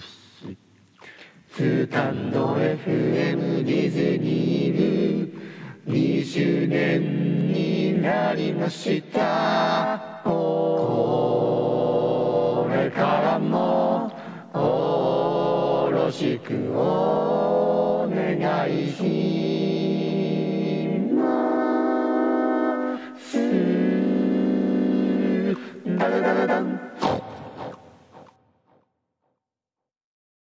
スタンド FM ディズニー部20年になりました。これからもよろしくお願いします。ダダダダダン